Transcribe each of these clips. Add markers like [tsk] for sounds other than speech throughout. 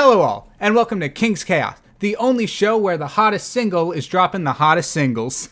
Hello, all, and welcome to King's Chaos, the only show where the hottest single is dropping the hottest singles.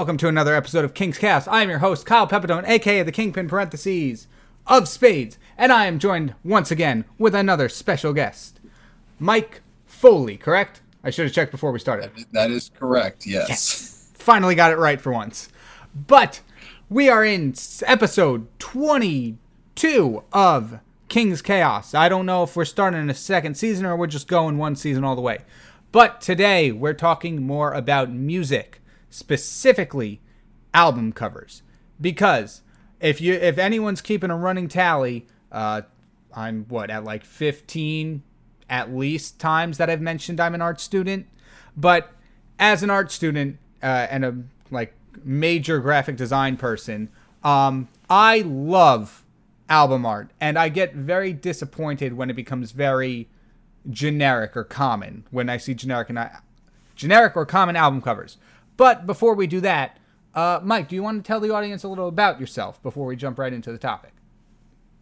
Welcome to another episode of King's Cast. I am your host, Kyle Pepitone, aka the Kingpin parentheses of Spades, and I am joined once again with another special guest, Mike Foley. Correct? I should have checked before we started. That is correct. Yes. Finally got it right for once. But we are in episode 22 of King's Chaos. I don't know if we're starting a second season or we're just going one season all the way. But today we're talking more about music, specifically album covers. Because if you if anyone's keeping a running tally, uh, I'm what at like 15 at least times that I've mentioned I'm an art student. But as an art student uh, and a like major graphic design person, um, I love album art, and I get very disappointed when it becomes very generic or common when I see generic and I, generic or common album covers. But before we do that, uh, Mike, do you want to tell the audience a little about yourself before we jump right into the topic?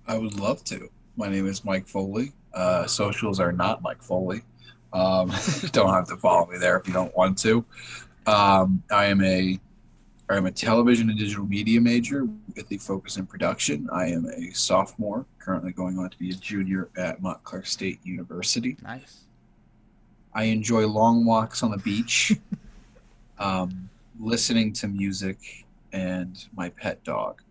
I would love to. My name is Mike Foley. Uh, socials are not Mike Foley. Um, [laughs] don't have to follow me there if you don't want to. Um, I am a I am a television and digital media major with a focus in production. I am a sophomore, currently going on to be a junior at Montclair State University. Nice. I enjoy long walks on the beach, [laughs] um, listening to music, and my pet dog.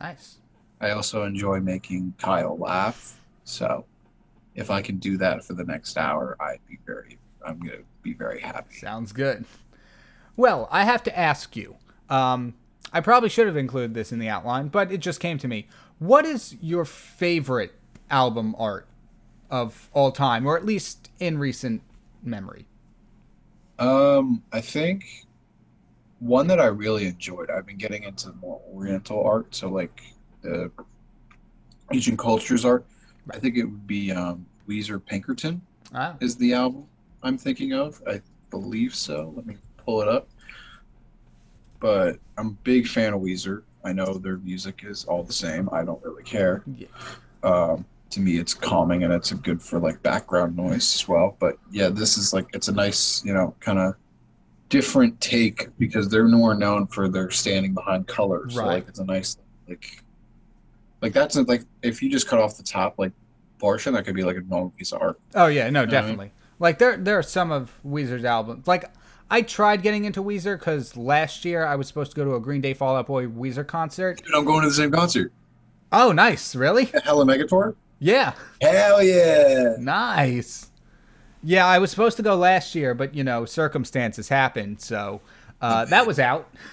Nice. I also enjoy making Kyle laugh. So if I can do that for the next hour, I'd be very I'm gonna be very happy. Sounds good. Well, I have to ask you. Um, I probably should have included this in the outline, but it just came to me. What is your favorite album art of all time, or at least in recent memory? Um, I think one that I really enjoyed. I've been getting into more Oriental art, so like the Asian cultures art. I think it would be um, Weezer Pinkerton Ah, is the album I'm thinking of. I believe so. Let me pull it up. But I'm a big fan of Weezer. I know their music is all the same. I don't really care. yeah. Um, to me, it's calming and it's a good for like background noise as well. But yeah, this is like it's a nice, you know, kind of different take because they're more known for their standing behind colors. So Right. like it's a nice like like that's a, like if you just cut off the top like portion, that could be like a normal piece of art. Oh yeah, no, what I mean? definitely. Like there, there are some of Weezer's albums. Like I tried getting into Weezer because last year I was supposed to go to a Green Day Fall Out Boy Weezer concert. I'm going to the same concert. Oh, nice. Really? Hella Megatour. Yeah. Hell yeah! Nice. Yeah, I was supposed to go last year, but you know, circumstances happened, so uh, that was out. [laughs]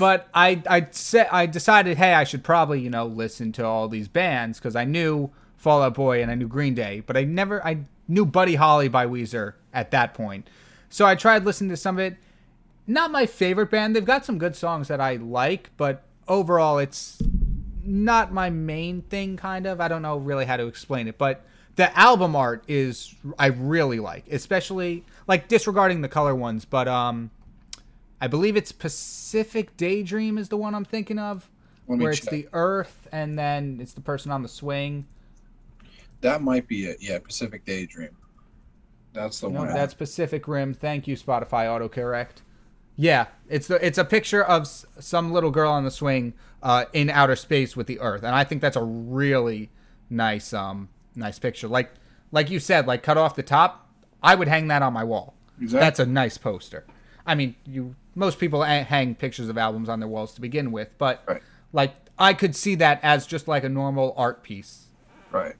But I I said I decided, hey, I should probably you know listen to all these bands because I knew Fall Out Boy and I knew Green Day, but I never I knew Buddy Holly by Weezer at that point. So I tried listening to some of it. Not my favorite band. They've got some good songs that I like, but overall, it's not my main thing kind of i don't know really how to explain it but the album art is i really like especially like disregarding the color ones but um i believe it's pacific daydream is the one i'm thinking of where it's check. the earth and then it's the person on the swing That might be it. Yeah, Pacific Daydream. That's the no, one. that's pacific rim thank you spotify autocorrect yeah it's the it's a picture of s- some little girl on the swing uh, in outer space with the earth and i think that's a really nice um nice picture like like you said like cut off the top i would hang that on my wall Exactly. that's a nice poster i mean you most people a- hang pictures of albums on their walls to begin with but Right. like i could see that as just like a normal art piece right.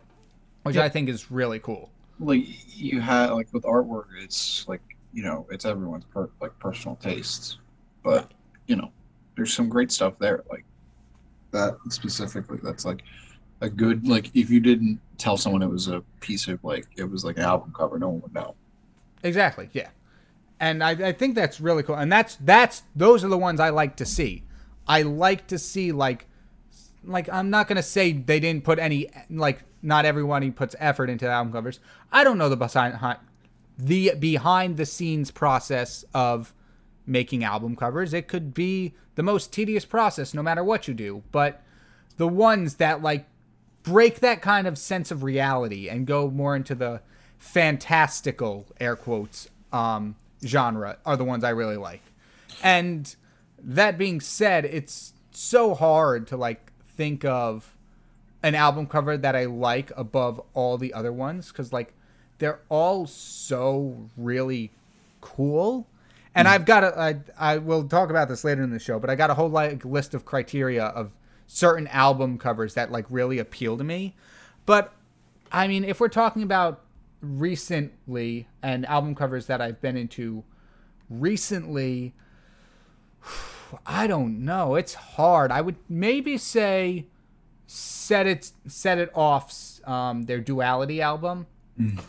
which Yeah. i think is really cool like you had like with artwork it's like you know it's everyone's per- like personal tastes but you know there's some great stuff there like that specifically that's like a good like if you didn't tell someone it was a piece of like it was like an album cover no one would know Exactly. Yeah. And I, I think that's really cool. And that's that's those are the ones I like to see. I like to see like like I'm not gonna say they didn't put any like not everyone he puts effort into the album covers. I don't know the behind the behind the scenes process of making album covers. It could be the most tedious process no matter what you do, but the ones that like break that kind of sense of reality and go more into the fantastical air quotes um, genre are the ones I really like. And that being said, it's so hard to like think of an album cover that I like above all the other ones because like they're all so really cool. And. I've got a, I, I will talk about this later in the show, but I got a whole like list of criteria of certain album covers that like really appeal to me. But I mean, if we're talking about recently and album covers that I've been into recently, [sighs] I don't know. It's hard. I would maybe say set it set it off um, their duality album. Mm.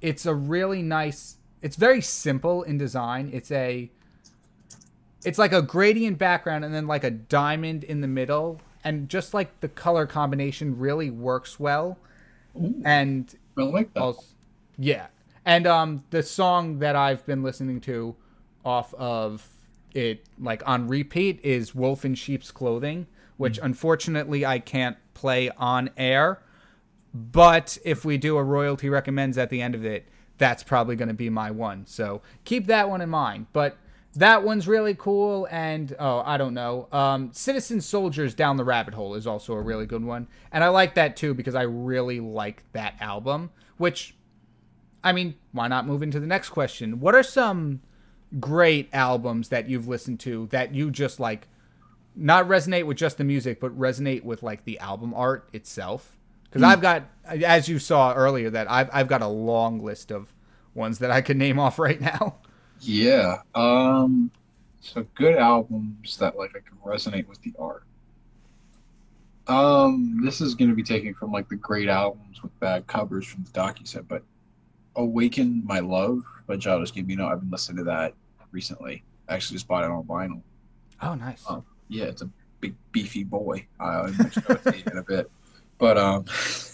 It's a really nice. It's very simple in design. It's a it's like a gradient background and then like a diamond in the middle and just like the color combination really works well. Ooh, and I like that. Also, yeah, and um, the song that I've been listening to off of it, like on repeat, is "Wolf in Sheep's Clothing," which mm unfortunately I can't play on air. But if we do a royalty recommends at the end of it, that's probably going to be my one. So keep that one in mind. But that one's really cool. And oh, I don't know. Um, Citizen Soldiers Down the Rabbit Hole is also a really good one. And I like that too because I really like that album. Which, I mean, why not move into the next question? What are some great albums that you've listened to that you just like not resonate with just the music, but resonate with like the album art itself? Because mm. I've got, as you saw earlier, that I've I've got a long list of ones that I could name off right now. Yeah. Um so good albums that like I can resonate with the art. Um this is gonna be taken from like the great albums with bad covers from the docu set, but Awaken My Love by Childish Gambino, I've been listening to that recently. I actually just bought it on vinyl. Oh nice. Um, yeah, it's a big beefy boy. I'll mention it in a bit. But um [laughs]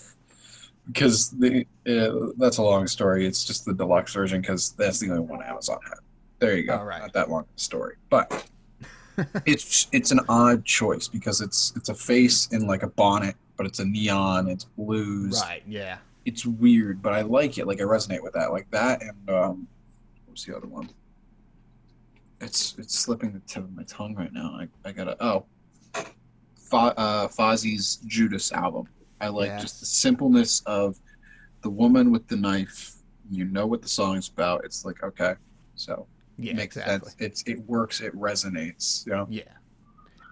because the uh, that's a long story. It's just the deluxe version because that's the only one Amazon had. There you go. All right. Not that long story, but [laughs] it's it's an odd choice because it's it's a face in like a bonnet, but it's a neon. It's blues. Right. Yeah. It's weird, but I like it. Like I resonate with that. Like that and um, what was the other one? It's it's slipping the tip of my tongue right now. I I gotta oh, uh, Fozzy's Judas album. I like yes. just the simpleness of the woman with the knife. You know what the song is about. It's like okay, so yeah, it makes exactly. sense. It's it works. It resonates. You know? Yeah,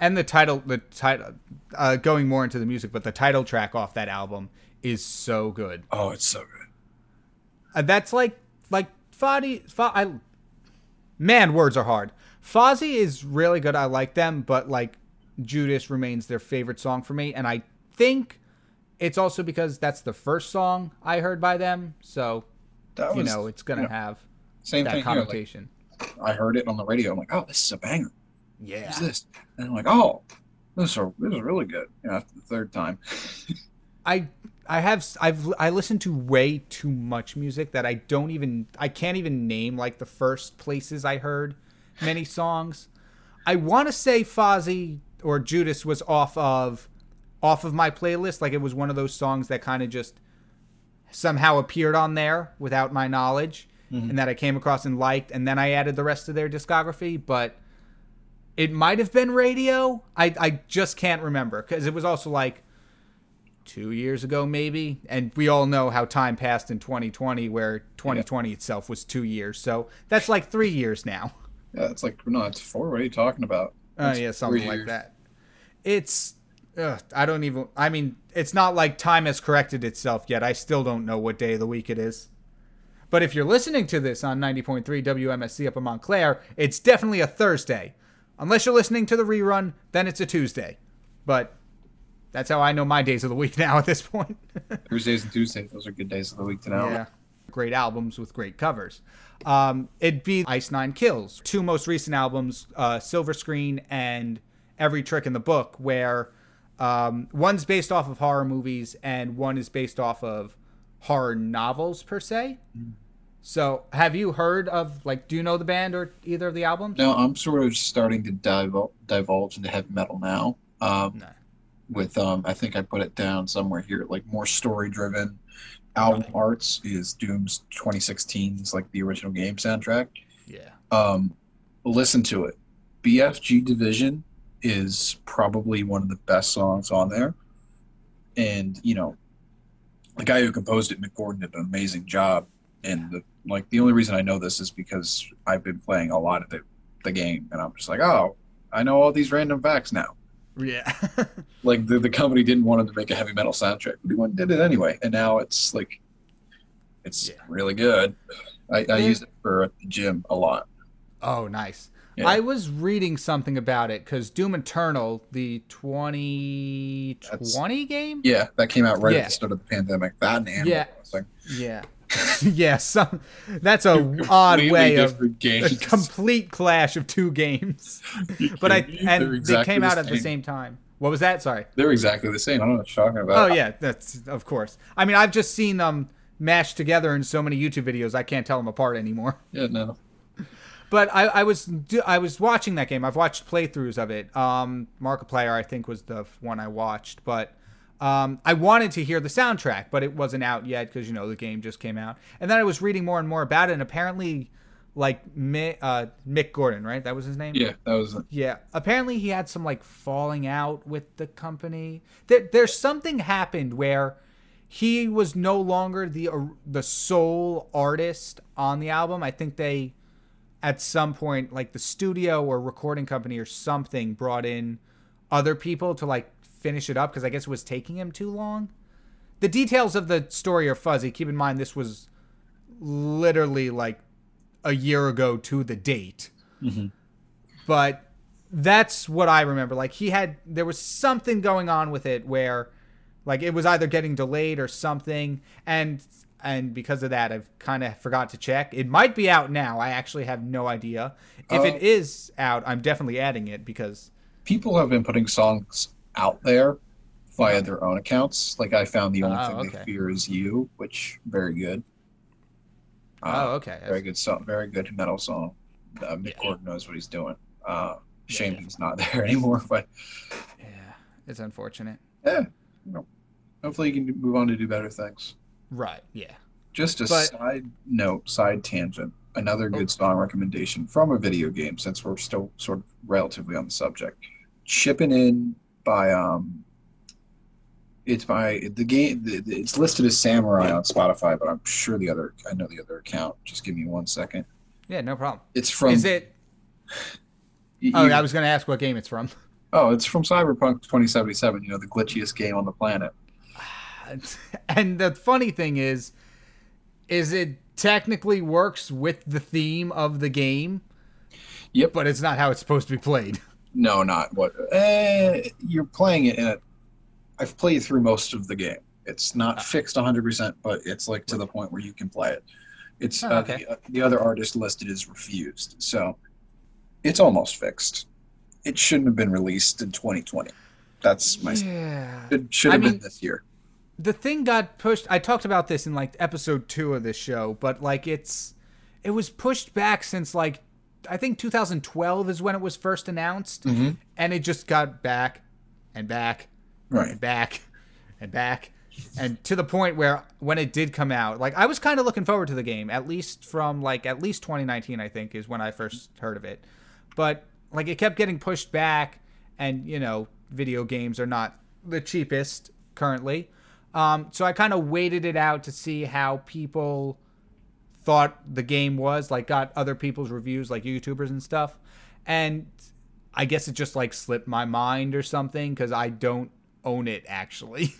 and the title, the title, uh, going more into the music, but the title track off that album is so good. Oh, it's so good. Uh, that's like like Fadi. F- I man, words are hard. Fozzy is really good. I like them, but like Judas remains their favorite song for me, and I think it's also because that's the first song I heard by them, so was, you know it's gonna you know, have same that thing connotation. Here, like, I heard it on the radio. I'm like, oh, this is a banger. Yeah. What's this? And I'm like, oh, this is this is really good. You know, the third time. [laughs] I I have I've I listened to way too much music that I don't even I can't even name like the first places I heard many songs. I want to say Fozzy or Judas was off of off of my playlist. Like it was one of those songs that kind of just somehow appeared on there without my knowledge mm-hmm. and that I came across and liked. And then I added the rest of their discography. But it might have been radio. I, I just can't remember because it was also like two years ago, maybe. And we all know how time passed in 2020, where 2020 yeah. itself was two years. So that's like three years now. Yeah, it's like, no, it's four. What are you talking about? Oh, uh, yeah, something like that. It's Ugh, I don't even. I mean, it's not like time has corrected itself yet. I still don't know what day of the week it is. But if you're listening to this on 90.3 WMSC up in Montclair, it's definitely a Thursday. Unless you're listening to the rerun, then it's a Tuesday. But that's how I know my days of the week [laughs] now at this point. [laughs] Thursdays and Tuesdays, those are good days of the week to know. Yeah. Great albums with great covers. Um, it'd be Ice Nine Kills. Two most recent albums, uh, Silver Scream and Every Trick in the Book, where Um, one's based off of horror movies, and one is based off of horror novels per se. So, have you heard of like? Do you know the band or either of the albums? No, I'm sort of starting to divul- divulge into heavy metal now. Um, No. With um, I think I put it down somewhere here, like more story driven. Album Right. arts is Doom's 2016's like the original game soundtrack. Yeah. Um, listen to it. BFG Division is probably one of the best songs on there, and you know, the guy who composed it, Mick Gordon, did an amazing job. And the, like the only reason I know this is because I've been playing a lot of the, the game, and I'm just like, oh, I know all these random facts now. Yeah. [laughs] Like the, the company didn't want him to make a heavy metal soundtrack, but he went and did it anyway, and now it's like, it's Yeah. really good. I, I use it for the gym a lot. oh, nice. Yeah. I was reading something about it because Doom Eternal, the 2020 game. Yeah, that came out right Yeah. at the start of the pandemic. That and Yeah. Yeah. [laughs] yeah. Some. That's a odd way of different [laughs] a complete clash of two games. [laughs] But I and they exactly came the out at the same time. What was that? Sorry. They're exactly the same. I don't know what you're talking about. Oh yeah, that's of course. I mean, I've just seen them mashed together in so many YouTube videos. I can't tell them apart anymore. Yeah, no. But I, I was I was watching that game. I've watched playthroughs of it. Um, Markiplier, I think, was the one I watched. But um, I wanted to hear the soundtrack, but it wasn't out yet because you know the game just came out. And then I was reading more and more about it, and apparently, like Mick, uh, Mick Gordon, right? That was his name. Yeah, that was Yeah, apparently he had some like falling out with the company. There, there's something happened where he was no longer the uh, the sole artist on the album. I think they at some point like the studio or recording company or something brought in other people to like finish it up because I guess it was taking him too long. The details of the story are fuzzy. Keep in mind this was literally like a year ago to the date mm-hmm. but that's what I remember. Like he had, there was something going on with it where, like it was either getting delayed or something, and and because of that, I've kind of forgot to check. It might be out now. I actually have no idea. If Oh. it is out, I'm definitely adding it because people have been putting songs out there via their own accounts. Like I found the only Oh, thing okay. they fear is you, which very good. oh Uh, okay, very good song, very good metal song. Uh, Mick Yeah. Gordon knows what he's doing. Uh, shame Yeah. he's not [laughs] there anymore, but yeah, it's unfortunate. yeah, you know, hopefully you can move on to do better things. Right? Yeah. Just a But- side note, side tangent. Another good Oh. song recommendation from a video game, since we're still sort of relatively on the subject. Chipping in by um, it's by the game. the- the- It's listed as Samurai on Spotify, but I'm sure the other. I know the other account. Just give me one second. Yeah, no problem. It's from. Is it? you- Oh, I was going to ask what game it's from. oh, it's from Cyberpunk 2077. You know, the glitchiest game on the planet. [laughs] and the funny thing is is it technically works with the theme of the game Yep. but it's not how it's supposed to be played No, not what. Eh, you're playing it in a. I've played through most of the game. It's not fixed 100%, but it's like to the point where you can play it. It's Oh, uh, okay. the, the other artist listed is refused, so it's almost fixed. It shouldn't have been released in 2020. That's my. yeah It should I have mean- been this year. The thing got pushed i talked about this in like episode two of this show but like it's it was pushed back since like i think 2012 is when it was first announced Mm-hmm. and it just got back and back Right. and back and back and to the point where when it did come out like i was kind of looking forward to the game at least from like at least 2019 i think is when i first heard of it but like it kept getting pushed back and you know video games are not the cheapest currently um, so i kind of waited it out to see how people thought the game was like got other people's reviews like youtubers and stuff and i guess it just like slipped my mind or something because i don't own it actually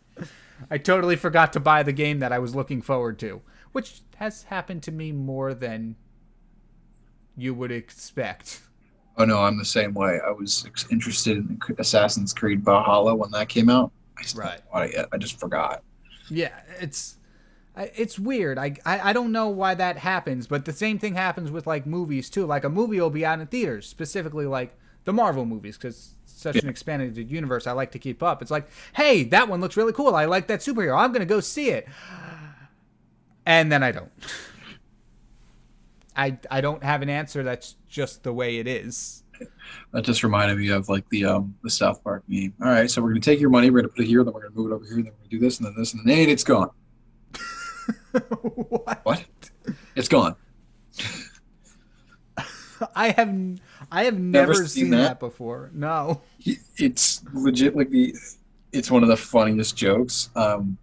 [laughs] i totally forgot to buy the game that i was looking forward to which has happened to me more than you would expect Oh no, I'm the same way. I was interested in Assassin's Creed Valhalla when that came out. I still Right. haven't bought it yet. I just forgot. Yeah, it's it's weird. I, I I don't know why that happens, but the same thing happens with like movies too. Like a movie will be out in theaters, specifically like the Marvel movies because such an expanded universe. I like to keep up. It's like, hey, that one looks really cool. I like that superhero. I'm gonna go see it, and then I don't. [laughs] I I don't have an answer. That's just the way it is. That just reminded me of like the um the South Park meme. All right, so we're gonna take your money, we're gonna put it here, then we're gonna move it over here, then we're gonna do this and then this and then it's gone. [laughs] what? What? It's gone. I have I have never, Never seen, seen that? that? before. No. It's legit like the it's one of the funniest jokes. Um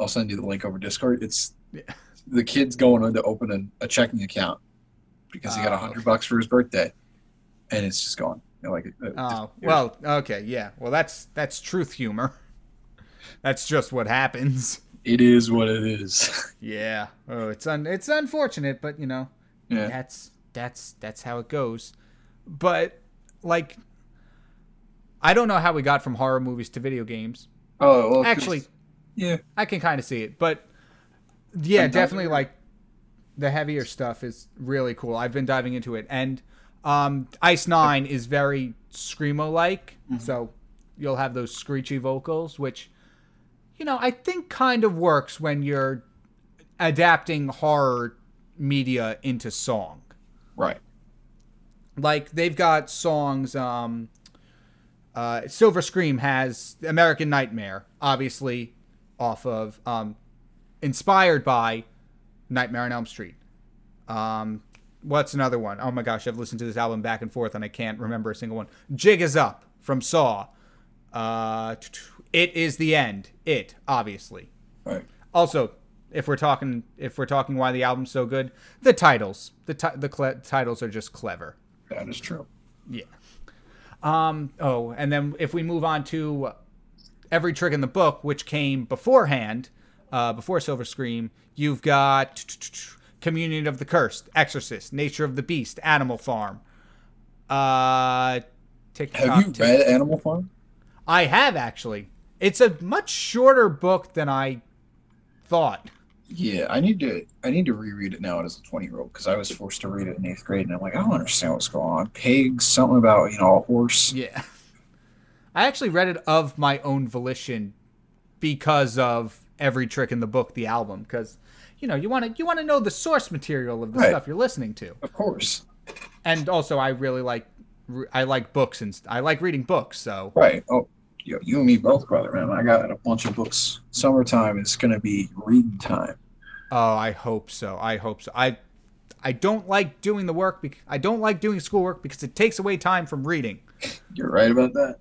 I'll send you the link over Discord. It's Yeah. the kid's going on to open a, a checking account because he got Oh. a hundred bucks for his birthday. And it's just gone. Like it Oh well, okay, yeah. Well, that's that's truth humor. [laughs] That's just what happens. it is what it is. [laughs] Yeah. Oh, it's un it's unfortunate, but you know, yeah. that's that's that's how it goes. But like I don't know how we got from horror movies to video games. Oh well Actually, Yeah. I can kind of see it, but yeah, I'm definitely like the heavier stuff is really cool. I've been diving into it, and um, Ice Nine is very screamo like, Mm-hmm. so you'll have those screechy vocals, which you know I think kind of works when you're adapting horror media into song. Right. Like they've got songs. Um, uh, Silver Scream has American Nightmare, obviously off of, um, inspired by Nightmare on Elm Street. Um, what's another one? Oh my gosh, I've listened to this album back and forth and I can't remember a single one. Jig is Up from Saw. Uh, it is the end. It obviously. Right. Also, if we're talking if we're talking why the album's so good, the titles the ti- the cle titles are just clever. That is true. Yeah. Um. Oh, and then if we move on to every trick in the book, which came beforehand, uh, before Silver Scream, you've got Communion of the Cursed, Exorcist, Nature of the Beast, Animal Farm. Uh, tick Have you read Animal Farm? I have actually. It's a much shorter book than I thought. Yeah, I need to. I need to reread it now as a twenty-year-old because I was forced to read it in eighth grade, and I'm like, I don't understand what's going on. Pigs, something about you know a horse. Yeah. I actually read it of my own volition because of every trick in the book, the album, because you know you want to you want to know the source material of the Right. stuff you're listening to, Of course. and also I really like I like books and I like reading books, so Right. Oh, you, you and me both, brother, man. I got a bunch of books. Summertime is gonna be reading time. oh I hope so I hope so I I don't like doing the work bec- I don't like doing schoolwork because it takes away time from reading. You're right about that.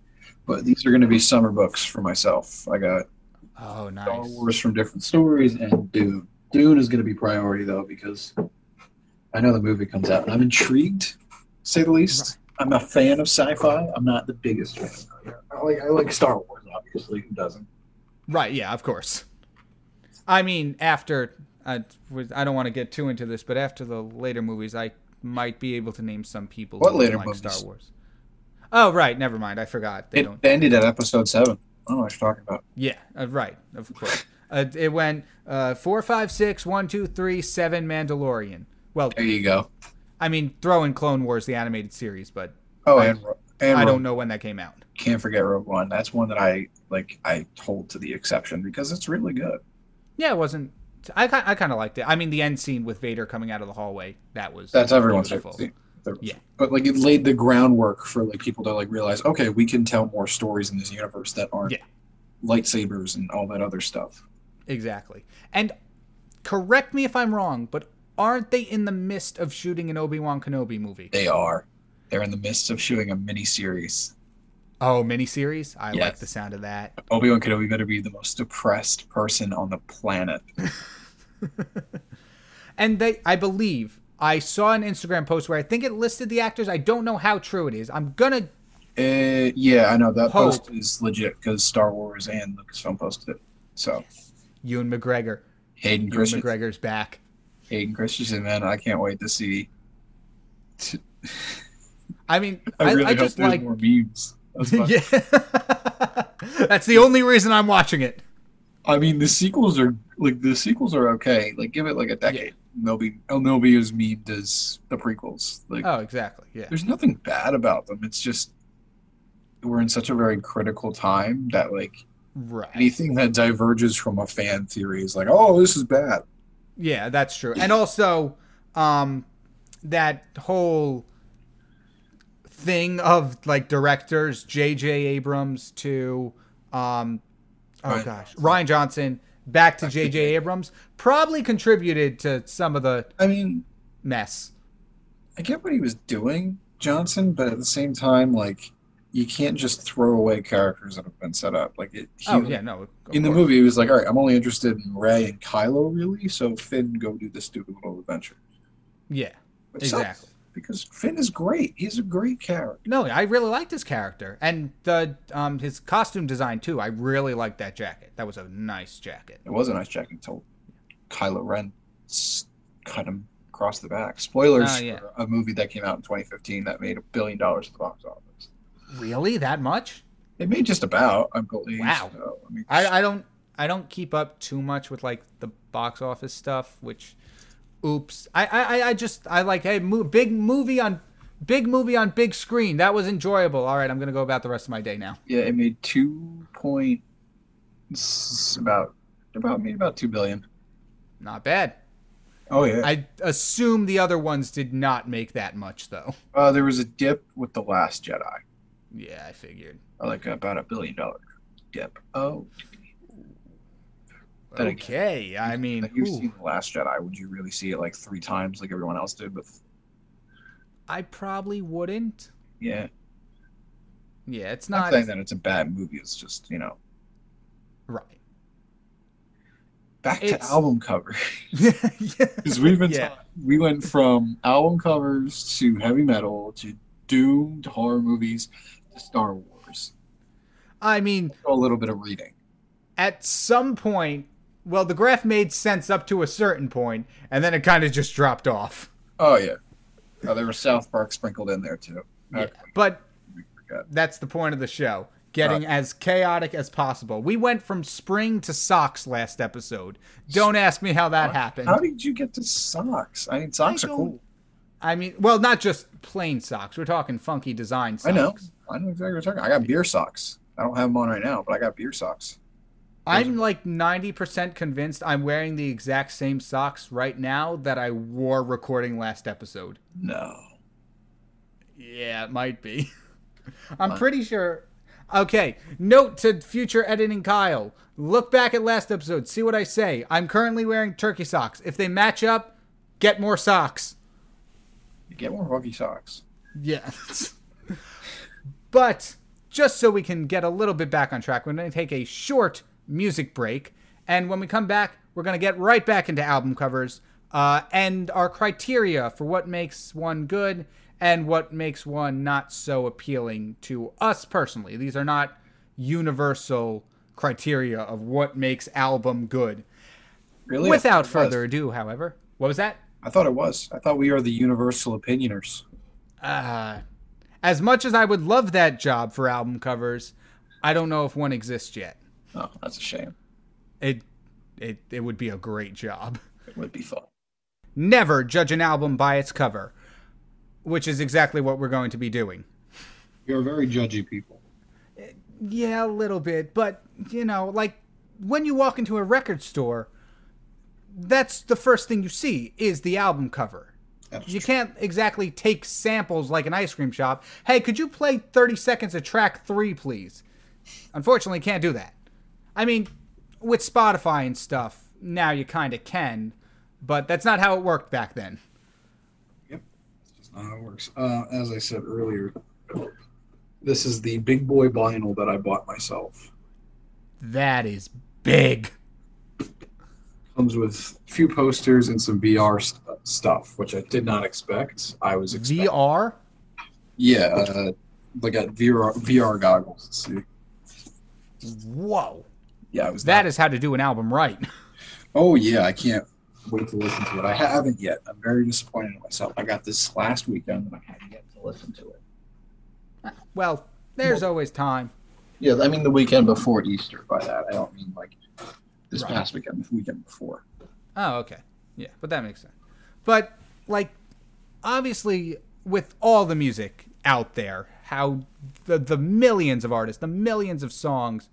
But these are gonna be summer books for myself. I got Oh, nice Star. Wars from different stories and Dune. Dune is gonna be priority though because I know the movie comes out and I'm intrigued, say the least. I'm a fan of sci-fi. I'm not the biggest fan. I like I like Star Wars, obviously. Who doesn't? Right, yeah, of course. I mean, after I, I don't want to get too into this, but after the later movies, I might be able to name some people What who later like movies? Star Wars. Oh, right, never mind. I forgot. They It don't. ended at episode seven. I don't know what you're talking about. Yeah, uh, right, of course. Uh, it went uh, four, five, six, one, two, three, seven. Mandalorian. Well, There you go. I mean, throw in Clone Wars, the animated series, but Oh, I- and, and I don't know when that came out. can't forget Rogue One. That's one that I like. I hold to the exception because it's really good. Yeah, it wasn't. I, I kind of liked it. I mean, the end scene with Vader coming out of the hallway. That was That's everyone's beautiful. favorite scene. Yeah. But like it laid the groundwork for like people to like realize, okay, we can tell more stories in this universe that aren't Yeah. lightsabers and all that other stuff. Exactly. And correct me if I'm wrong, but aren't they in the midst of shooting an Obi Wan Kenobi movie? They are. They're in the midst of shooting a mini series. Oh, miniseries? I like the sound of that. Obi Wan Kenobi better be the most depressed person on the planet. [laughs] And they, I believe, I saw an Instagram post where I think it listed the actors. I don't know how true it is. I'm gonna. Uh, yeah, I know that Hope. post is legit because Star Wars and Lucasfilm posted it. So Ewan McGregor. Hayden Ewan Christensen, McGregor's back. Hayden Christensen, man, I can't wait to see. I mean, [laughs] I really I hope just there's like. more memes. [laughs] That's yeah. [laughs] That's the only reason I'm watching it. I mean, the sequels are like the sequels are okay. Like, give it like a decade. They'll be they'll be as memed as the prequels. Like, Oh, exactly. Yeah. there's nothing bad about them. It's just we're in such a very critical time that like Right. anything that diverges from a fan theory is like, oh, this is bad. Yeah, that's true. And also, um, that whole thing of like directors, J.J. Abrams to, um, oh Ryan gosh. Rian Johnson back to Back to J.J. J.J. Abrams probably contributed to some of the I mean, mess. I get what he was doing, Johnson, but at the same time, like, you can't just throw away characters that have been set up. Like, it, he, Oh yeah, no. in the movie, he was like, all right, I'm only interested in Rey and Kylo, really, so Finn, go do this stupid little adventure. Yeah, Which exactly. because Finn is great. He's a great character. No, I really liked his character and the um his costume design too. I really liked that jacket. That was a nice jacket. It was a nice jacket until Kylo Ren cut him across the back. Spoilers Oh, yeah. for a movie that came out in 2015 that made a billion dollars at the box office. Really, that much? It made just about, I believe. Wow. So, I mean, I, I don't I don't keep up too much with like the box office stuff, which oops. I I, I just I like hey mo- big movie on big movie on big screen. That was enjoyable. All right, I'm gonna go about the rest of my day now. yeah, it made two point about about made about two billion. Not bad. Oh yeah. I assume the other ones did not make that much though. uh, there was a dip with the Last Jedi, Yeah, I figured. like about a billion dollar dip. Oh, Then again, Okay, I mean, you've ooh, seen the Last Jedi, would you really see it like three times like everyone else did? But I probably wouldn't. yeah, Yeah, it's not not saying that it's a bad movie. It's just you know right. back to album cover [laughs] yeah. because we've been Yeah. ta- we went from album covers to heavy metal to Doom to horror movies to Star Wars. I mean, A little bit of reading. at some point, well, the graph made sense up to a certain point, and then it kind of just dropped off. Oh yeah, oh, there was South Park sprinkled in there too. Yeah. But that's the point of the show. Getting uh, as chaotic as possible. We went from spring to socks last episode. Don't ask me how that happened. How did you get to socks? I mean, socks I are cool. I mean, well, not just plain socks. We're talking funky design socks. I know. I know exactly what you're talking. I got beer socks. I don't have them on right now, but I got beer socks. I'm like 90% convinced I'm wearing the exact same socks right now that I wore recording last episode. No. Yeah, it might be. [laughs] I'm pretty sure. Okay, note to future editing Kyle. Look back at last episode, see what I say. I'm currently wearing turkey socks. If they match up, get more socks. Get more funky socks. Yes. [laughs] but just so we can get a little bit back on track, we're going to take a short music break. And when we come back, we're going to get right back into album covers uh, and our criteria for what makes one good and what makes one not so appealing to us personally. These are not universal criteria of what makes album good. Really? Without thought it was. further ado, however, what was that? I thought it was. I thought we are the universal opinioners. Uh, as much as I would love that job for album covers, I don't know if one exists yet. Oh, that's a shame. It it it would be a great job. It would be fun. Never judge an album by its cover, which is exactly what we're going to be doing. You're very judgy people. Yeah, a little bit, but you know, like when you walk into a record store, that's the first thing you see is the album cover. That's You true. can't exactly take samples like an ice cream shop. Hey, could you play 30 seconds of track three, please? Unfortunately, can't do that. I mean, with Spotify and stuff, now you kind of can, but that's not how it worked back then. Yep. That's just not how it works. Uh, as I said earlier, this is the big boy vinyl that I bought myself. That is big. Comes with a few posters and some VR st- stuff, which I did not expect. I was expecting. VR? Yeah, uh, like got VR VR goggles. Whoa. Yeah, it was That not- is how to do an album right. [laughs] Oh yeah, I can't wait to listen to it. I haven't yet. I'm very disappointed in myself. I got this last weekend and I haven't yet to listen to it. Well, there's always time. Yeah, I mean the weekend before Easter. By that, I don't mean like this Right. past weekend. The weekend before. Oh, okay. Yeah, but that makes sense. But like obviously with all the music out there, how the the millions of artists, the millions of songs,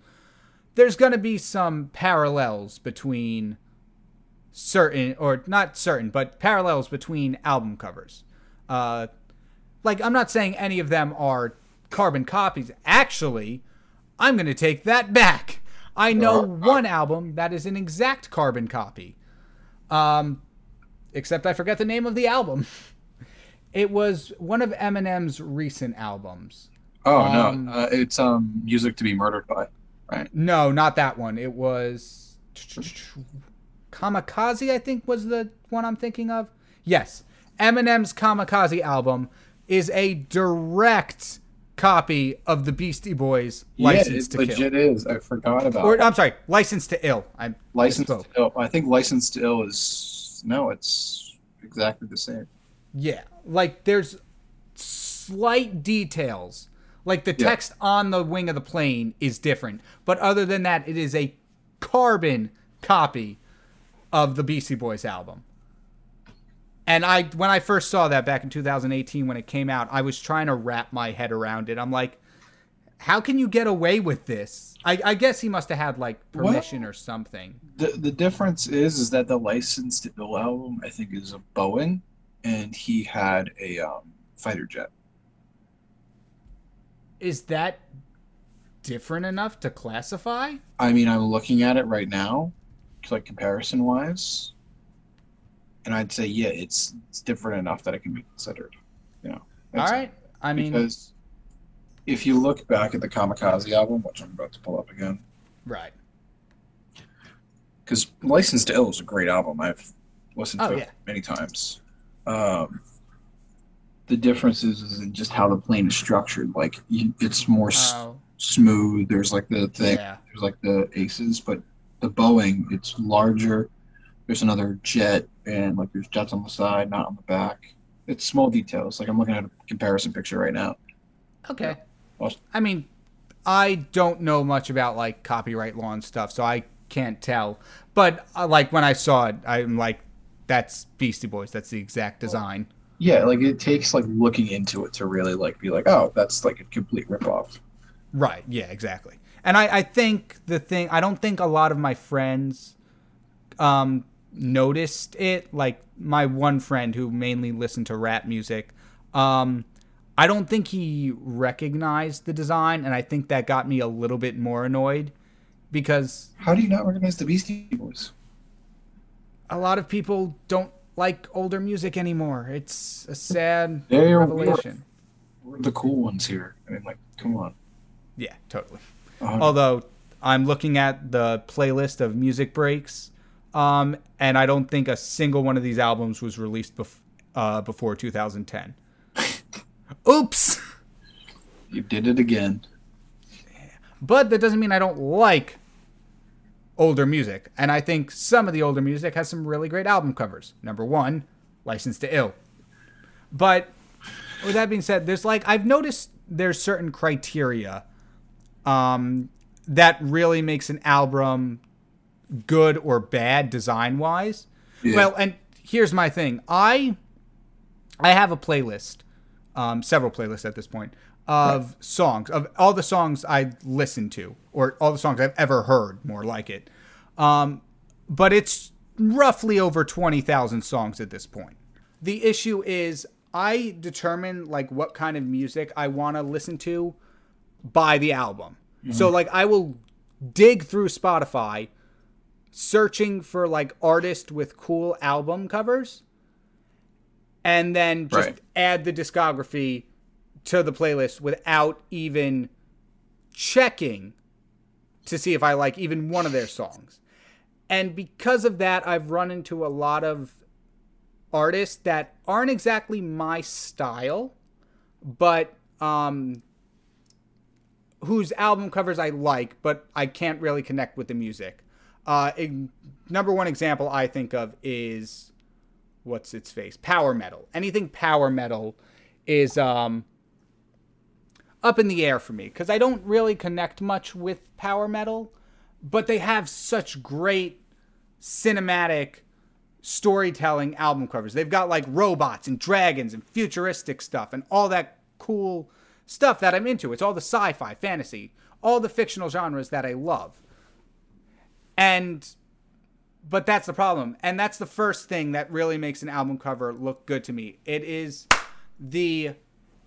there's going to be some parallels between certain or not certain, but parallels between album covers. Uh, like I'm not saying any of them are carbon copies. Actually, I'm going to take that back. I know one album that is an exact carbon copy. Um, except I forget the name of the album. [laughs] It was one of Eminem's recent albums. Oh Um, no, uh, it's um music to be murdered by, right? No, not that one. It was [tsk] Kamikaze, I think was the one I'm thinking of. Yes. Eminem's Kamikaze album is a direct copy of the Beastie Boys License yeah, it to legit Kill. is. I forgot about Or it. I'm sorry, License to Ill. I License to Ill. I think License to Ill is no, it's exactly the same. Yeah, like there's slight details. Like the Yeah. text on the wing of the plane is different, but other than that, it is a carbon copy of the Beastie Boys album. And I, when I first saw that back in 2018 when it came out, I was trying to wrap my head around it. I'm like, how can you get away with this? I, I guess he must have had like Well- permission or something. The the difference is is that the License to Ill album I think is a Boeing, and he had a um, fighter jet. Is that different enough to classify? I mean, I'm looking at it right now, like comparison wise, and I'd say yeah, it's it's different enough that it can be considered. You know. All right. I mean, because if you look back at the Kamikaze album, which I'm about to pull up again, right. because License to Ill is a great album. I've listened Oh, to yeah. it many times. Um, the difference is, is in just how the plane is structured. Like it's more s- Oh, smooth. There's like the thing. yeah. There's like the aces, but the Boeing, it's larger. There's another jet, and like there's jets on the side, not on the back. It's small details. Like I'm looking at a comparison picture right now. Okay. Well- I mean, I don't know much about like copyright law and stuff, so I can't tell. But uh, like when I saw it, I'm like, that's Beastie Boys. That's the exact design. Yeah, like it takes like looking into it to really like be like, oh, that's like a complete ripoff. Right. Yeah, exactly. And I, I think the thing, I don't think a lot of my friends um, noticed it. Like my one friend who mainly listened to rap music, um, I don't think he recognized the design. And I think that got me a little bit more annoyed because How do you not recognize the Beastie Boys? a lot of people don't like older music anymore. It's a sad They're revelation. We're the cool ones here. I mean, like, come on. Yeah, totally. Uh, Although I'm looking at the playlist of music breaks, um, and I don't think a single one of these albums was released bef- uh, before 2010. [laughs] Oops! you did it again. But that doesn't mean I don't like older music. And I think some of the older music has some really great album covers. Number one, License to Ill. But with that being said, there's like, I've noticed there's certain criteria um, that really makes an album good or bad design wise. Yeah. Well, and here's my thing. I I have a playlist, um, several playlists at this point of songs of all the songs I listen to or all the songs I've ever heard, more like it. Um, but it's roughly over twenty thousand songs at this point. The issue is I determine like what kind of music I want to listen to by the album. So like I will dig through Spotify searching for like artist with cool album covers and then just Right. add the discography to the playlist without even checking to see if I like even one of their songs. And because of that, I've run into a lot of artists that aren't exactly my style, but um whose album covers I like, but I can't really connect with the music. Uh, number one example I think of is what's its face? Power metal. Anything power metal is um, up in the air for me because I don't really connect much with power metal, but they have such great cinematic storytelling album covers. They've got like robots and dragons and futuristic stuff and all that cool stuff that I'm into. It's all the sci-fi, fantasy, all the fictional genres that I love. And but that's the problem. And that's the first thing that really makes an album cover look good to me. It is the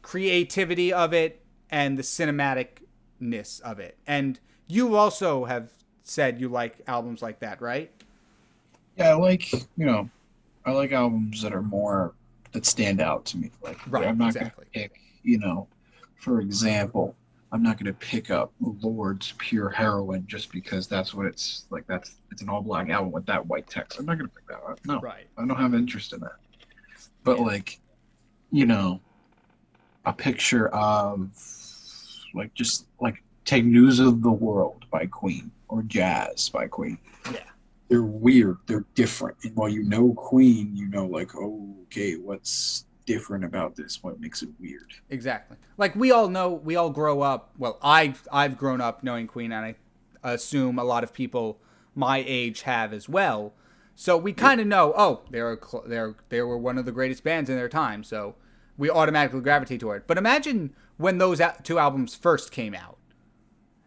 creativity of it and the cinematicness of it. And you also have said you like albums like that, right? Yeah, I like you know, I like albums that are more that stand out to me. Like Right, I'm not exactly. gonna pick, you know, for example, I'm not gonna pick up Lorde's Pure Heroin just because that's what it's like. That's it's an all black album with that white text. I'm not gonna pick that up. No, Right. I don't have interest in that. But Yeah. like, you know, a picture of like just like take News of the World by Queen or Jazz by Queen. Yeah. They're weird. They're different. And while you know Queen, you know like, oh, okay, what's different about this? What makes it weird? Exactly. Like we all know, we all grow up. Well, I I've grown up knowing Queen, and I assume a lot of people my age have as well. So we kind of know. Oh, they're they're they were one of the greatest bands in their time. So we automatically gravitate toward it. But imagine when those two albums first came out,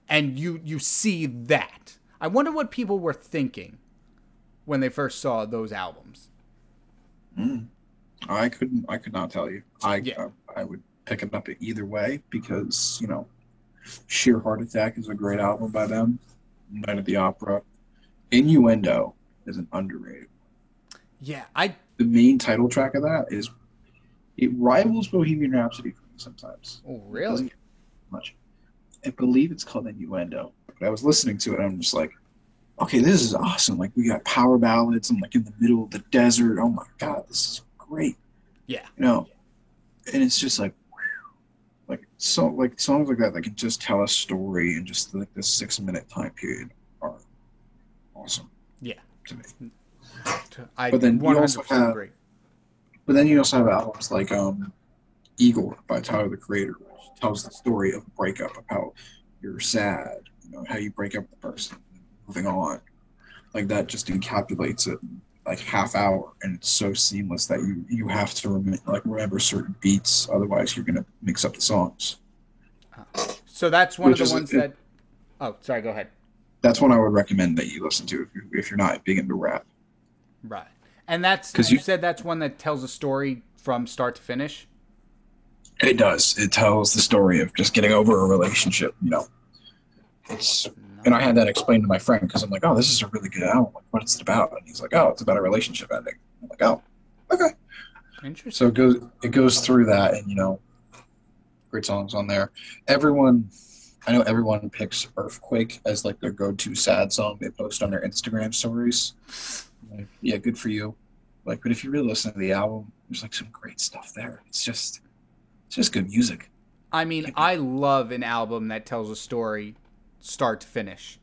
and you you see that. I wonder what people were thinking when they first saw those albums. Hmm. I couldn't. I could not tell you. I Yeah. I, I would pick it up either way because you know, Sheer Heart Attack is a great album by them. Night at the Opera, Innuendo is an underrated. Yeah, I The main title track of that is it rivals Bohemian Rhapsody for me sometimes. oh really much. I believe it's called Innuendo. But I was listening to it and I'm just like, okay, this is awesome. Like we got power ballads. I'm like in the middle of the desert. Oh my god, this is great. yeah You know, and it's just like, whew. like so like songs like that that can just tell a story in just like this six minute time period are awesome. Yeah. To me. I But then you also have- agree. But then you also have albums like um, Igor by Tyler the Creator, which tells the story of a breakup, of how you're sad, you know, how you break up with the person, moving on. Like that just encapsulates it in like half hour, and it's so seamless that you you have to rem- like remember certain beats, otherwise you're gonna mix up the songs. Uh, so that's one Which of the ones it- that. Oh, sorry. Go ahead. That's one I would recommend that you listen to if you're, if you're not big into rap. Right, and that's 'Cause you, you- said that's one that tells a story from start to finish. It does. It tells the story of just getting over a relationship. You know, it's And I had that explained to my friend because I'm like, oh, this is a really good album. Like, what is it about? And he's like, oh, it's about a relationship ending. I'm like, oh, okay. Interesting. So it goes it goes through that, and you know, great songs on there. Everyone, I know everyone picks Earthquake as like their go-to sad song they post on their Instagram stories. Like, yeah, good for you. Like, but if you really listen to the album, there's like some great stuff there. It's just, it's just good music. I mean, I love an album that tells a story start to finish.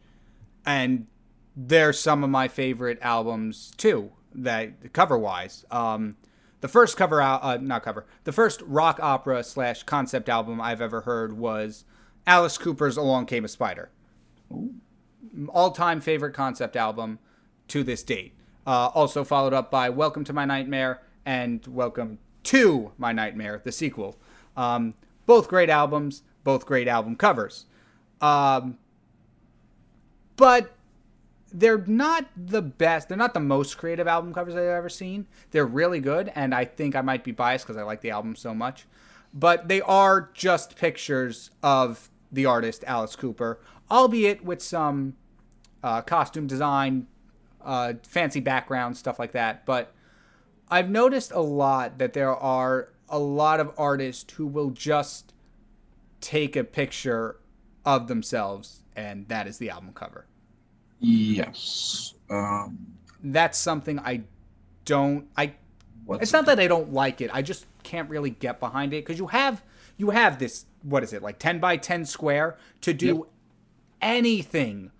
And they're some of my favorite albums too, that cover wise. Um, the first cover uh, not cover, the first rock opera slash concept album I've ever heard was Alice Cooper's Along Came a Spider. All time favorite concept album to this date. Uh, also followed up by Welcome to My Nightmare and Welcome to My Nightmare, the sequel. Um, both great albums, both great album covers. Um, but they're not the best. They're not the most creative album covers I've ever seen. They're really good, and I think I might be biased because I like the album so much. But they are just pictures of the artist Alice Cooper, albeit with some uh, costume design, uh, fancy background, stuff like that. But I've noticed a lot that there are a lot of artists who will just take a picture of themselves, and that is the album cover. Yes. Um, That's something I don't. I. It's not that I don't like it. I just can't really get behind it because you have you have this what is it like ten by ten square to do Yep. anything.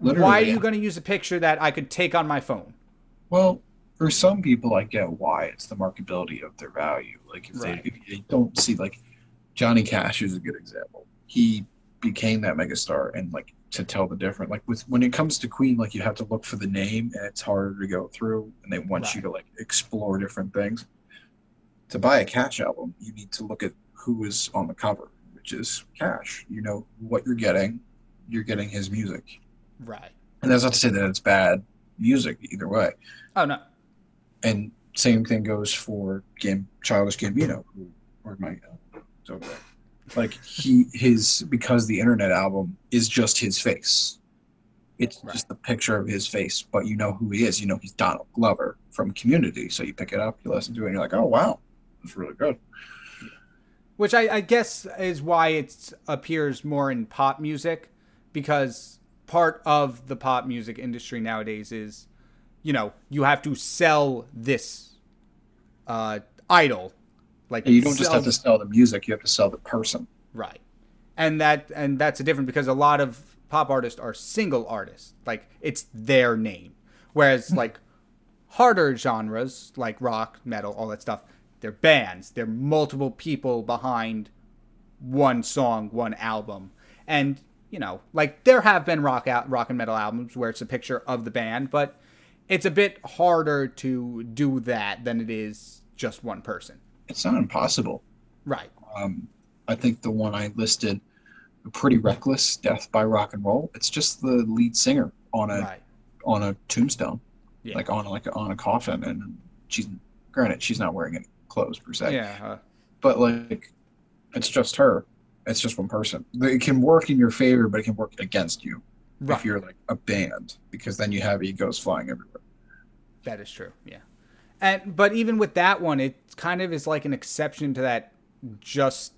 Literally, Why are yeah. you going to use a picture that I could take on my phone? Well, for some people, I get why it's the marketability of their value. Like if Right. they if they don't see like Johnny Cash is a good example. He became that megastar, and like to tell the different like with when it comes to Queen, like you have to look for the name, and it's harder to go through, and they want you to like explore different things. To buy a Cash album, you need to look at who is on the cover. which is cash. You know what you're getting. You're getting his music, Right. and that's not to say that it's bad music either way. Oh no. And same thing goes for Gam- Childish Gambino, who or my uh, it's okay. Like he his because the internet album is just his face. It's Right. just the picture of his face, but you know who he is. You know he's Donald Glover from Community. So you pick it up, you listen to it, and you're like, oh wow, that's really good. Which I, I guess is why it appears more in pop music, because part of the pop music industry nowadays is, you know, you have to sell this uh, idol. Like And you don't just have to sell the music; you have to sell the person. Right. And that and that's a different because a lot of pop artists are single artists. Like it's their name. Whereas hmm. like harder genres like rock, metal, all that stuff, they're bands. They're multiple people behind one song, one album. And, you know, like there have been rock out rock and metal albums where it's a picture of the band, but it's a bit harder to do that than it is just one person. It's not impossible. Right. Um, I think the one I listed, "Pretty Reckless," "Death by Rock and Roll." It's just the lead singer on a Right. on a tombstone, Yeah. like on like on a coffin, and she's granted she's not wearing any clothes per se, Yeah. Uh, but like it's just her. It's just one person. It can work in your favor, but it can work against you right. if you're like a band, because then you have egos flying everywhere. That is true. Yeah. And but even with that one, it kind of is like an exception to that just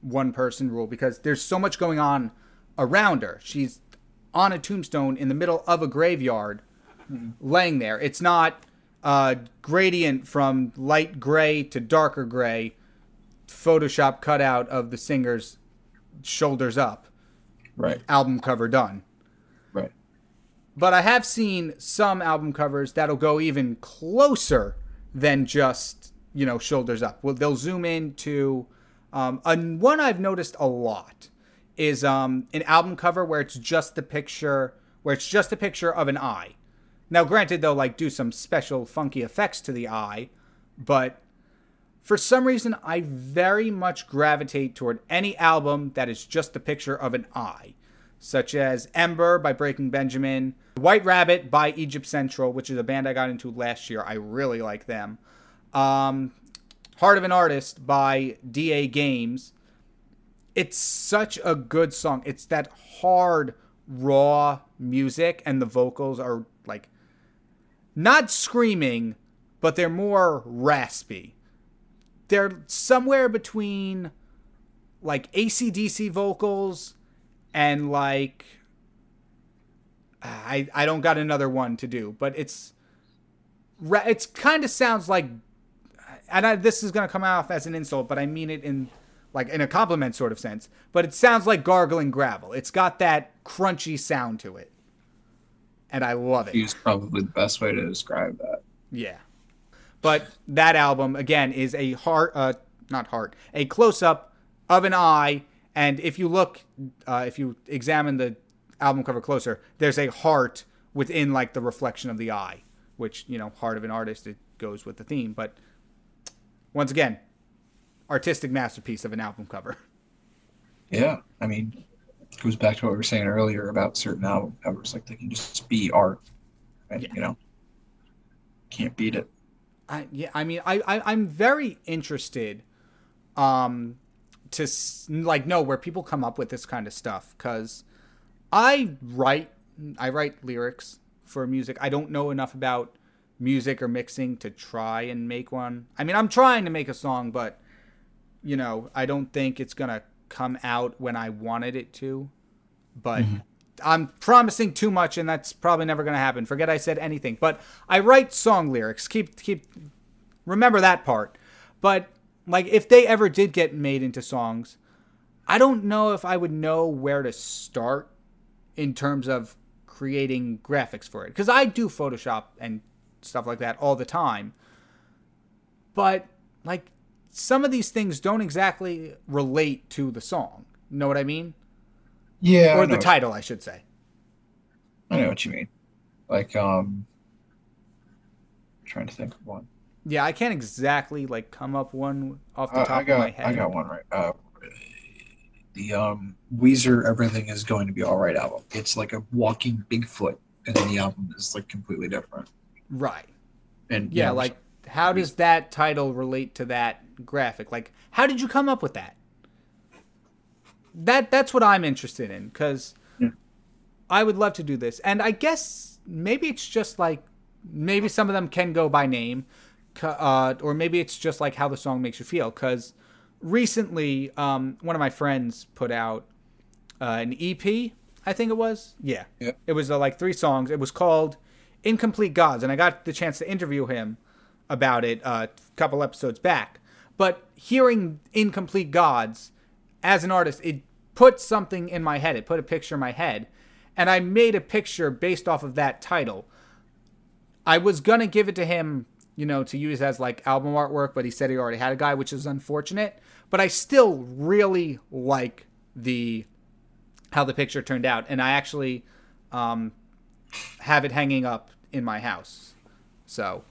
one person rule because there's so much going on around her. She's on a tombstone in the middle of a graveyard laying there. It's not uh gradient from light gray to darker gray photoshop cutout of the singer's shoulders up Right. album cover done. But I have seen some album covers that'll go even closer than just, you know, shoulders up. Well, they'll zoom into um, and one I've noticed a lot is um, an album cover where it's just the picture, where it's just a picture of an eye. Now, granted, they'll like do some special funky effects to the eye, but for some reason, I very much gravitate toward any album that is just the picture of an eye, such as Ember by Breaking Benjamin, White Rabbit by Egypt Central, which is a band I got into last year. I really like them. Um, Heart of an Artist by DA Games. It's such a good song. It's that hard, raw music, and the vocals are like not screaming, but they're more raspy they're somewhere between like ACDC vocals and like I I don't got another one to do, but it's it's kind of sounds like and I, this is going to come off as an insult, but I mean it in like in a compliment sort of sense, but it sounds like gargling gravel. It's got that crunchy sound to it. And I love it. it. Is probably the best way to describe that. Yeah. But that album again is a heart, uh, not heart, a close up of an eye, and if you look, uh, if you examine the album cover closer, there's a heart within like the reflection of the eye, which you know, heart of an artist, it goes with the theme. But once again, artistic masterpiece of an album cover. Yeah, I mean, it goes back to what we were saying earlier about certain album covers. Like they can just be art, and Yeah. you know, can't beat it. I yeah, I mean, I, I I'm very interested, um, to s- like know where people come up with this kind of stuff because I write I write lyrics for music. I don't know enough about music or mixing to try and make one. I mean, I'm trying to make a song, but you know, I don't think it's gonna come out when I wanted it to. But mm-hmm. I'm promising too much, and that's probably never gonna happen. Forget I said anything. But I write song lyrics. Keep keep remember that part. But like, if they ever did get made into songs, I don't know if I would know where to start in terms of creating graphics for it because I do Photoshop and stuff like that all the time. But like some of these things don't exactly relate to the song. Know what I mean? Yeah, or the title, I should say. I know what you mean. Like, um, trying to think of one. Yeah, I can't exactly like come up one off the Uh, top got, of my head. I got one right. Uh, the um, Weezer "Everything Is Going to Be All Right" album. It's like a walking Bigfoot, and then the album is like completely different. Right. And Yeah, like how does that title relate to that graphic? Like how did you come up with that? That that's what I'm interested in cuz Yeah. I would love to do this. And I guess maybe it's just like maybe some of them can go by name uh, or maybe it's just like how the song makes you feel cuz recently um, one of my friends put out uh, an EP, I think it was. Yeah. Yeah. It was uh, like three songs. It was called Incomplete Gods, and I got the chance to interview him about it uh, a couple episodes back. But hearing Incomplete Gods as an artist, it put something in my head. It put a picture in my head, and I made a picture based off of that title. I was gonna give it to him, you know, to use as like album artwork, but he said he already had a guy, which is unfortunate. But I still really like the how the picture turned out, and I actually um, have it hanging up in my house. So,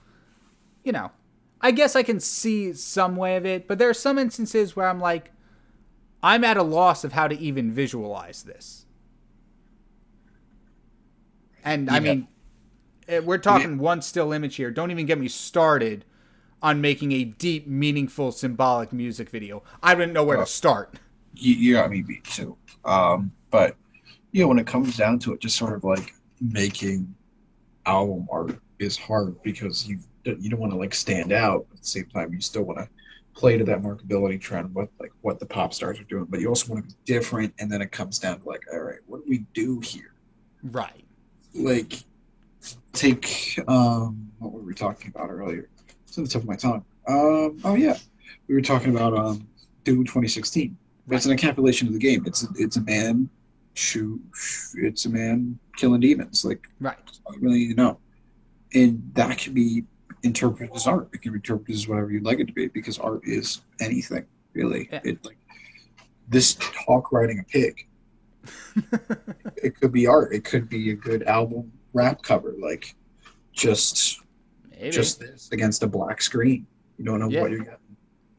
you know, I guess I can see some way of it, but there are some instances where I'm like, I'm at a loss of how to even visualize this. And I mean, we're talking one still image here. Don't even get me started on making a deep, meaningful, symbolic music video. I didn't know where Oh. to start. you, you got me beat too. Um, but you know, when it comes down to it, just sort of like making album art is hard because you you don't want to like stand out. At the same time, you still want to play to that marketability trend, what like what the pop stars are doing, but you also want to be different. And then it comes down to like, all right, what do we do here? Right. Like, take um, what were we talking about earlier? It's on the tip of my tongue. Um, oh yeah, we were talking about um, Doom 2016. It's an encapsulation of the game. It's a, it's a man shoot. It's a man killing demons. Like Right. you really know, and that can be interpreted as art. It can be interpreted as whatever you'd like it to be because art is anything really. Yeah. It like this hawk riding a pig. [laughs] it could be art. It could be a good album rap cover. Like just Maybe. just this against a black screen. You don't know Yeah. what you're getting.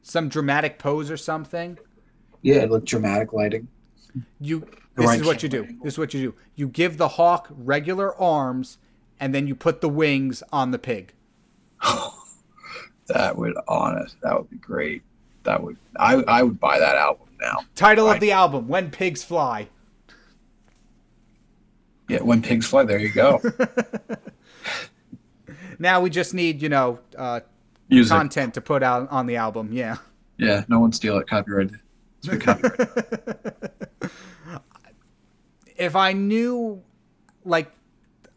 some dramatic pose or something. Yeah, like dramatic lighting. You this right is what you do. camera This is what you do. You give the hawk regular arms and then you put the wings on the pig. [laughs] that would honest. That would be great. That would I I would buy that album now. Title of the album, When Pigs Fly. Yeah, when pigs fly. There you go. [laughs] Now we just need, you know, uh, Music. content to put out on the album. Yeah. Yeah, no one steal it. Copyright. It's been copyrighted. [laughs] if I knew, like,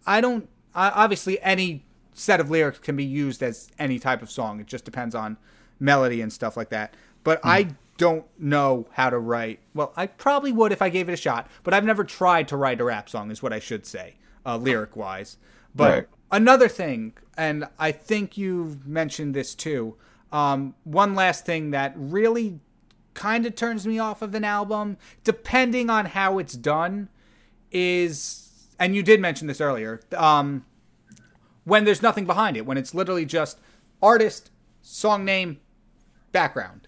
I don't. I, obviously, any set of lyrics can be used as any type of song. It just depends on melody and stuff like that. But I don't know how to write. Well, I probably would if I gave it a shot. But I've never tried to write a rap song. Is what I should say, uh, lyric wise. But Right. another thing, and I think you've mentioned this too. Um, one last thing that really kind of turns me off of an album, depending on how it's done, is, and you did mention this earlier, um, when there's nothing behind it, when it's literally just artist, song name, background.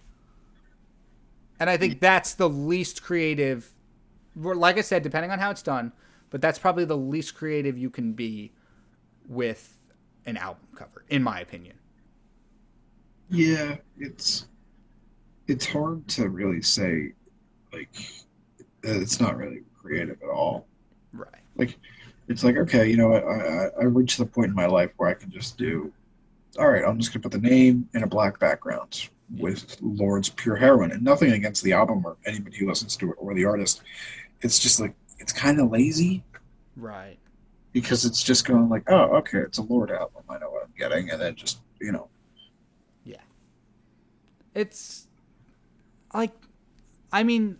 And I think that's the least creative, like I said, depending on how it's done, but that's probably the least creative you can be with an album cover, in my opinion. yeah, it's it's hard to really say like it's not really creative at all. Right. Like it's like okay, you know what? I I, I reached the point in my life where I can just do. All right, I'm just gonna put the name in a black background with Lorde's Pure Heroin, and nothing against the album or anybody who listens to it or the artist. It's just like it's kind of lazy Right. because it's just going like, oh, okay, it's a Lord album. I know what I'm getting, and then just you know, yeah. It's like, I mean,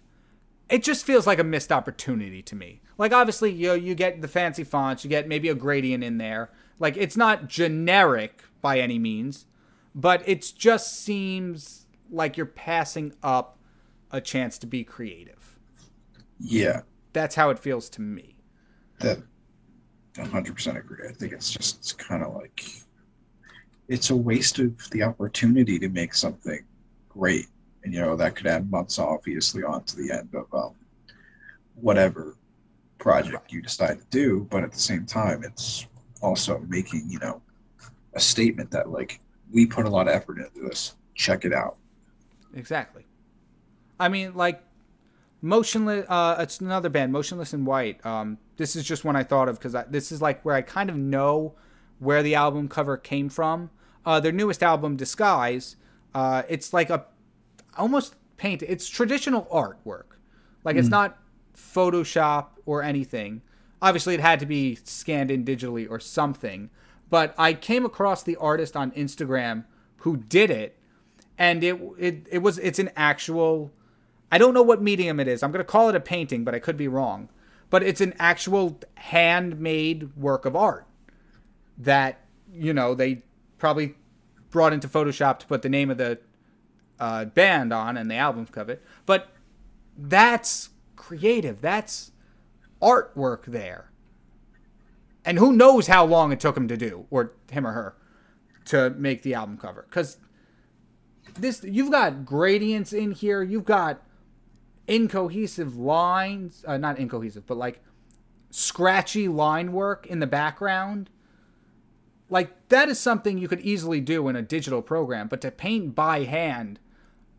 it just feels like a missed opportunity to me. Like, obviously, you know, you get the fancy fonts, you get maybe a gradient in there. Like, it's not generic by any means, but it just seems like you're passing up a chance to be creative. yeah, That's how it feels to me. that 100% agree. I think it's just it's kind of like it's a waste of the opportunity to make something great and you know that could add months obviously on to the end of um, whatever project you decide to do but at the same time it's also making you know a statement that like we put a lot of effort into this check it out Exactly. I mean, like, Motionless. Uh, it's another band, Motionless in White. Um, this is just one I thought of because this is like where I kind of know where the album cover came from. Uh, their newest album, Disguise. Uh, it's like a almost paint. It's traditional artwork. Like it's not Photoshop or anything. Obviously, it had to be scanned in digitally or something. But I came across the artist on Instagram who did it, and it it it was it's an actual. I don't know what medium it is. I'm gonna call it a painting, but I could be wrong. But it's an actual handmade work of art that you know they probably brought into Photoshop to put the name of the uh, band on and the album cover. But that's creative. That's artwork there. And who knows how long it took him to do, or him or her, to make the album cover? Because this, you've got gradients in here. You've got incohesive lines, uh, not incohesive, but like scratchy line work in the background. Like that is something you could easily do in a digital program, but to paint by hand,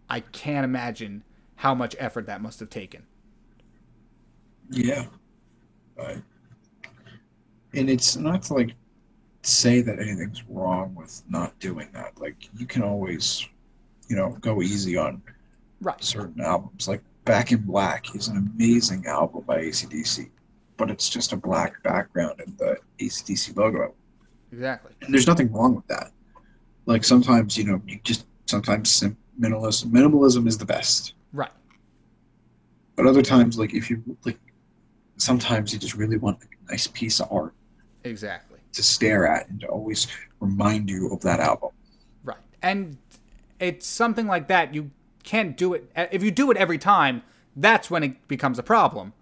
I can't imagine how much effort that must have taken. Yeah. Right. And it's not to like say that anything's wrong with not doing that. Like you can always, you know, go easy on Right. certain albums. Like Back in Black is an amazing album by ACDC, but it's just a black background and the ACDC logo. Exactly. And there's nothing wrong with that. Like sometimes, you know, you just sometimes sim- minimalism minimalism is the best. Right. But other times, like if you like, sometimes you just really want a nice piece of art Exactly. to stare at and to always remind you of that album. Right. And it's something like that. You can't do it. If you do it every time, that's when it becomes a problem.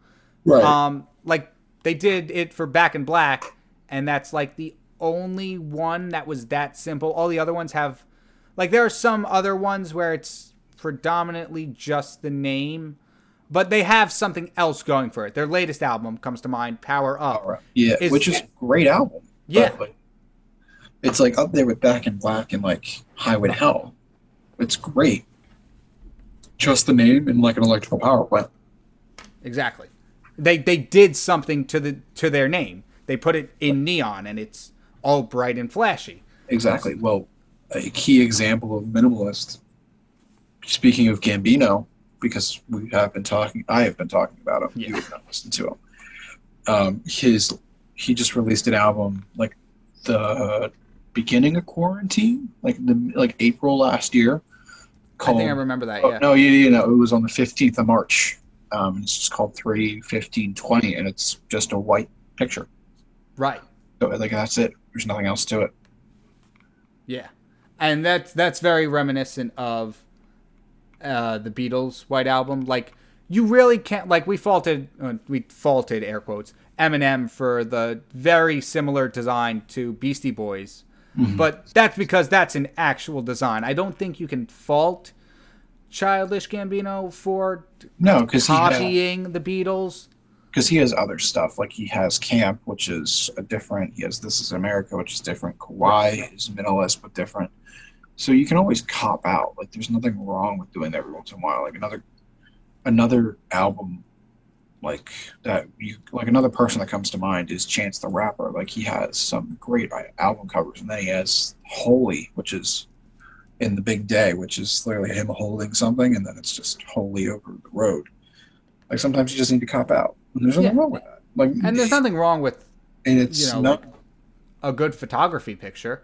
Right. Um, like they did it for Back in Black, and that's like the only one that was that simple. All the other ones have, like, there are some other ones where it's predominantly just the name, but they have something else going for it. Their latest album comes to mind, Power Up. All right. Yeah, Is- which is a great album. Yeah. like, it's like up there with Back in Black and like Highway to Hell. It's great. Just the name and like an electrical power plant. Exactly. They they did something to the to their name. They put it in neon, and it's all bright and flashy. Exactly. Well, a key example of minimalist. Speaking of Gambino, because we have been talking, I have been talking about him. You have not listened to him. Um, his he just released an album like the beginning of quarantine, like the like April last year. I Called, think I remember that. oh, Yeah. No, yeah, you know, it was on the fifteenth of March. Um, it's just called three fifteen twenty, and it's just a white picture. Right. So like that's it. There's nothing else to it. Yeah, and that's that's very reminiscent of uh, the Beatles' White Album. Like you really can't like we faulted uh, we faulted air quotes Eminem for the very similar design to Beastie Boys, but that's because that's an actual design. I don't think you can fault Childish Gambino for No, because he had- copying the Beatles. because he has other stuff like he has camp which is a different he has this is america which is different Kauai is minimalist but different so you can always cop out like there's nothing wrong with doing that every once in a while like another another album like that you like another person that comes to mind is chance the rapper like he has some great uh, album covers and then he has holy which is in the big day which is literally him holding something and then it's just holy over the road like sometimes you just need to cop out. And there's nothing Yeah. wrong with that. Like And there's nothing wrong with and it's you know, not like- a good photography picture.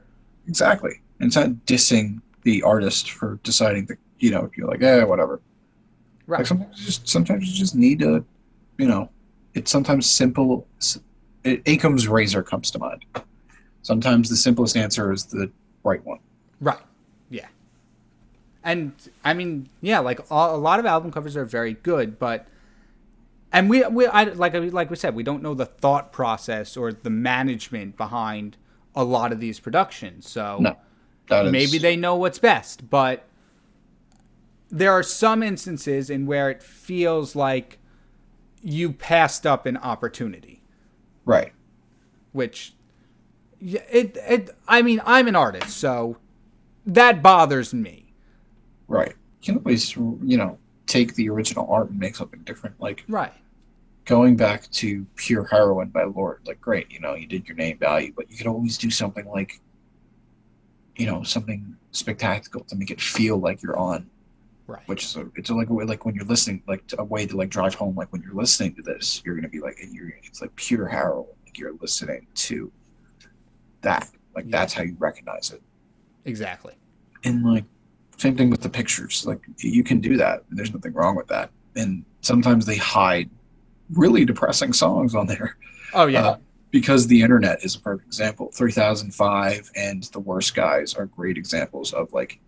Exactly. And it's not dissing the artist for deciding that you know, if you're like, eh, whatever. Right. Like sometimes you just sometimes you just need to you know, it's sometimes simple it, razor comes to mind. Sometimes the simplest answer is the right one. Right. Yeah. And I mean, yeah, like a, a lot of album covers are very good, but and we we I, like like we said, we don't know the thought process or the management behind a lot of these productions. So No. That is maybe they know what's best, but there are some instances in where it feels like you passed up an opportunity, Right. which it it I mean, I'm an artist, so that bothers me. Right. You can always, you know, take the original art and make something different. Like Right. Going back to Pure heroin by Lorde, like great, you know, you did your name value, but you could always do something like, you know, something spectacular to make it feel like you're on. Right. Which is a, it's like a way, like when you're listening, like a way to like drive home. Like when you're listening to this, you're gonna be like, you're it's like pure heroin. Like you're listening to that. Like Yeah. that's how you recognize it. Exactly. And like same thing with the pictures. Like you can do that. There's nothing wrong with that. And sometimes they hide really depressing songs on there Oh yeah. Uh, because the internet is a perfect example. 3005 and The Worst Guys are great examples of like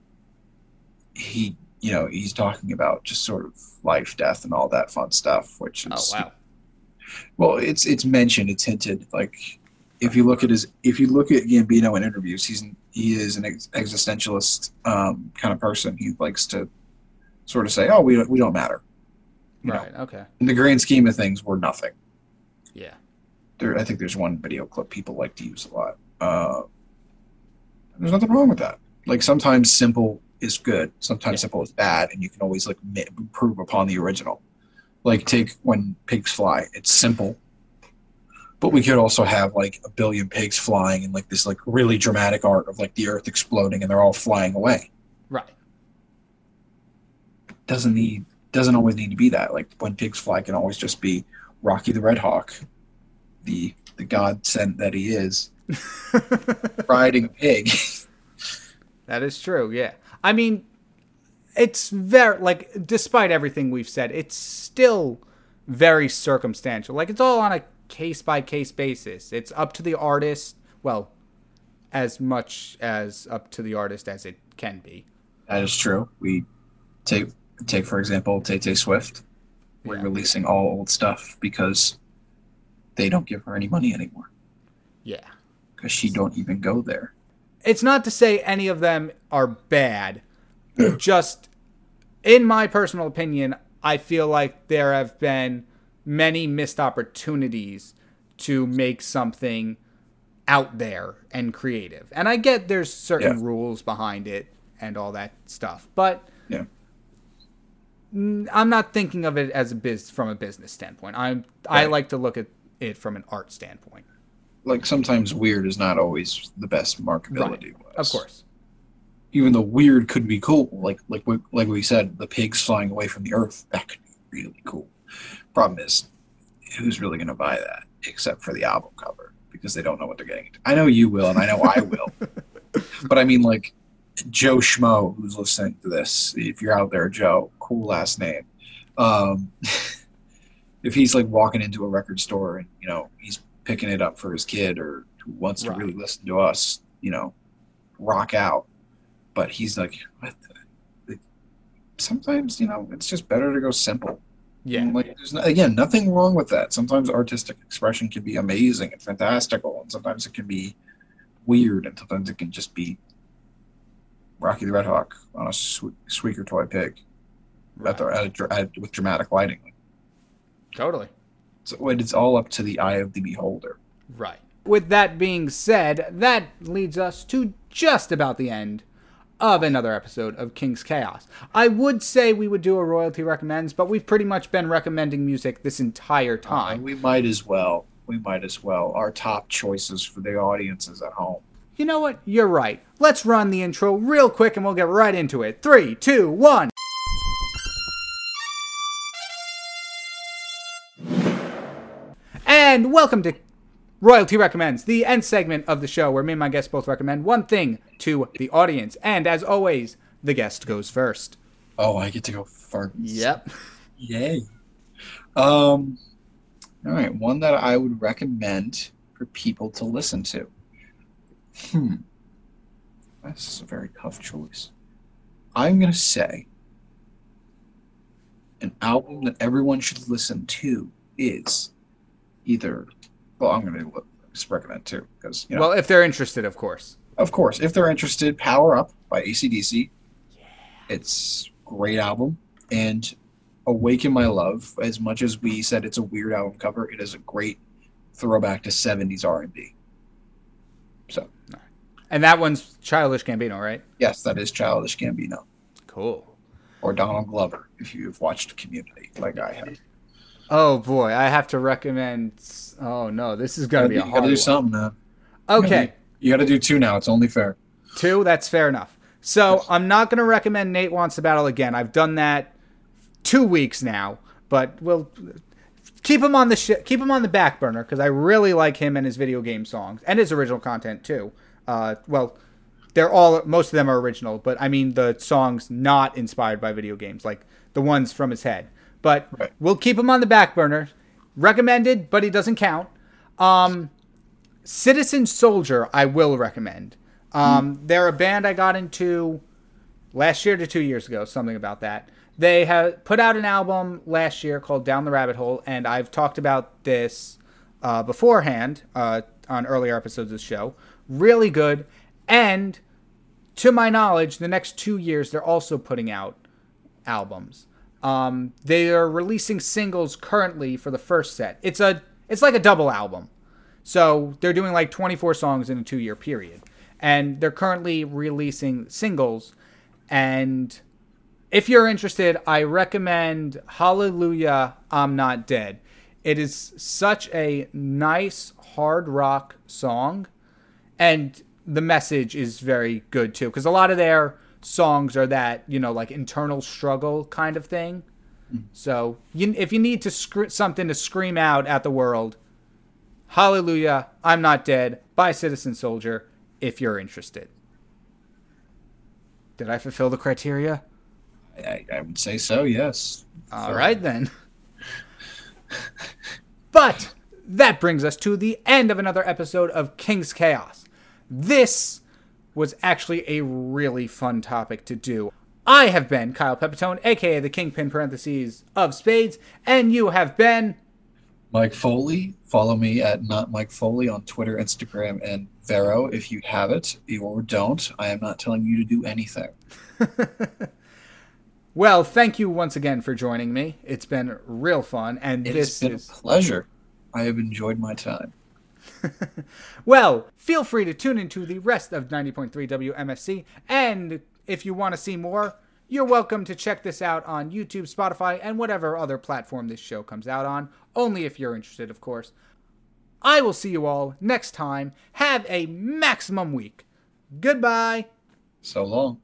he, you know, he's talking about just sort of life, death, and all that fun stuff. Which oh is wow. well, it's it's mentioned, it's hinted. Like if you look at his, if you look at Gambino in interviews, he's he is an ex- existentialist um, kind of person. He likes to sort of say, "Oh, we we don't matter." You know, Right. Okay. in the grand scheme of things, we're nothing. Yeah. There, I think there's one video clip people like to use a lot. Uh, there's nothing wrong with that. Like sometimes simple is good, sometimes Yeah. simple is bad, and you can always like improve upon the original. Like take when pigs fly, it's simple, but we could also have like a billion pigs flying and like this like really dramatic art of like the earth exploding and they're all flying away. Right. Doesn't need doesn't always need to be that. Like when pigs fly can always just be Rocky the Red Hawk, the the god sent that he is, [laughs] riding a pig. That is true. Yeah. I mean, it's very like despite everything we've said, it's still very circumstantial. Like it's all on a case by case basis. It's up to the artist, well, as much as up to the artist as it can be. that is true. We take take for example Tay Tay Swift. We're releasing all old stuff because they don't give her any money anymore Yeah. because she don't even go there. It's not to say any of them are bad. [clears throat] Just in my personal opinion, I feel like there have been many missed opportunities to make something out there and creative. And I get there's certain Yeah. rules behind it and all that stuff, but Yeah. I'm not thinking of it as a biz from a business standpoint. I'm I like to look at it from an art standpoint. Like sometimes weird is not always the best markability. Of course. even though weird could be cool, like like we, like we said, the pigs flying away from the Earth, that could be really cool. Problem is, who's really going to buy that except for the album cover because they don't know what they're getting. into. I know you will, and I know I will, [laughs] but I mean like Joe Schmo, who's listening to this. If you're out there, Joe, cool last name. Um, [laughs] if he's like walking into a record store and you know he's picking it up for his kid or who wants to really listen to us, you know, rock out but he's like, what the? like, Sometimes you know it's just better to go simple. Yeah. And, like there's no, again nothing wrong with that. Sometimes artistic expression can be amazing and fantastical, and sometimes it can be weird, and sometimes it can just be Rocky the Red Hawk on a sque- squeaker toy pig at the, at a, at, with dramatic lighting. Totally. So it- it's all up to the eye of the beholder. Right. With that being said, that leads us to just about the end of another episode of King's Chaos. I would say we would do a royalty recommends, but we've pretty much been recommending music this entire Uh, time. we might as well. We might as well. Our top choices for the audiences at home. You know what? You're right. Let's run the intro real quick and we'll get right into it. Three, two, one. And welcome to Royalty Recommends, the end segment of the show where me and my guests both recommend one thing to the audience. And as always, the guest goes first. Oh, I get to go first. Yep. Yay. Um, all right, one that I would recommend for people to listen to. Hmm. This is a very tough choice. I'm going to say an album that everyone should listen to is either, well, I'm going to just recommend two because, you know, Well, if they're interested, of course. of course, if they're interested, Power Up by ACDC. It's great album. And Awaken My Love, as much as we said it's a weird album cover, it is a great throwback to 70s R&B. So, And that one's Childish Gambino, right? yes, that is Childish Gambino Cool. or Donald Glover if you've watched Community like I have. Oh boy, I have to recommend. Oh no, this is gonna be you a gotta do one. something now. Okay, You got to do two now. It's only fair. two. That's fair enough. So I'm not gonna recommend Nate wants to battle again. I've done that two weeks now, but we'll keep him on the sh- keep him on the back burner because I really like him and his video game songs and his original content too. Uh, well, they're all most of them are original, but I mean the songs not inspired by video games, like the ones from his head. But Right. we'll keep him on the back burner. Recommended, but he doesn't count. Um, Citizen Soldier, I will recommend. Um, They're a band I got into last year to two years ago, something about that. They have put out an album last year called Down the Rabbit Hole, and I've talked about this uh, beforehand uh, on earlier episodes of the show. Really good. And to my knowledge, the next two years, they're also putting out albums. Um, they are releasing singles currently for the first set. It's a it's like a double album. So they're doing like 24 songs in a two year period. And they're currently releasing singles. And if you're interested, I recommend Hallelujah, I'm Not Dead. It is such a nice hard rock song. And the message is very good too. Because a lot of their songs are that, you know, like internal struggle kind of thing. Mm-hmm. So you, if you need to scr- something to scream out at the world, Hallelujah, I'm Not Dead by Citizen Soldier if you're interested. Did I fulfill the criteria? I, I would say so. Yes. All right then. but that brings us to the end of another episode of King's Chaos. This was actually a really fun topic to do. I have been Kyle Pepitone, aka the Kingpin parentheses of Spades, and you have been Mike Foley. Follow me at not Mike Foley on Twitter, Instagram, and Vero if you have it. Or don't. I am not telling you to do anything. [laughs] Well, thank you once again for joining me. It's been real fun, and It this has been is a pleasure. I have enjoyed my time. [laughs] Well, feel free to tune into the rest of 90.3 WMSC. And if you want to see more, you're welcome to check this out on YouTube, Spotify, and whatever other platform this show comes out on. Only if you're interested, of course. I will see you all next time. Have a maximum week. Goodbye. So long.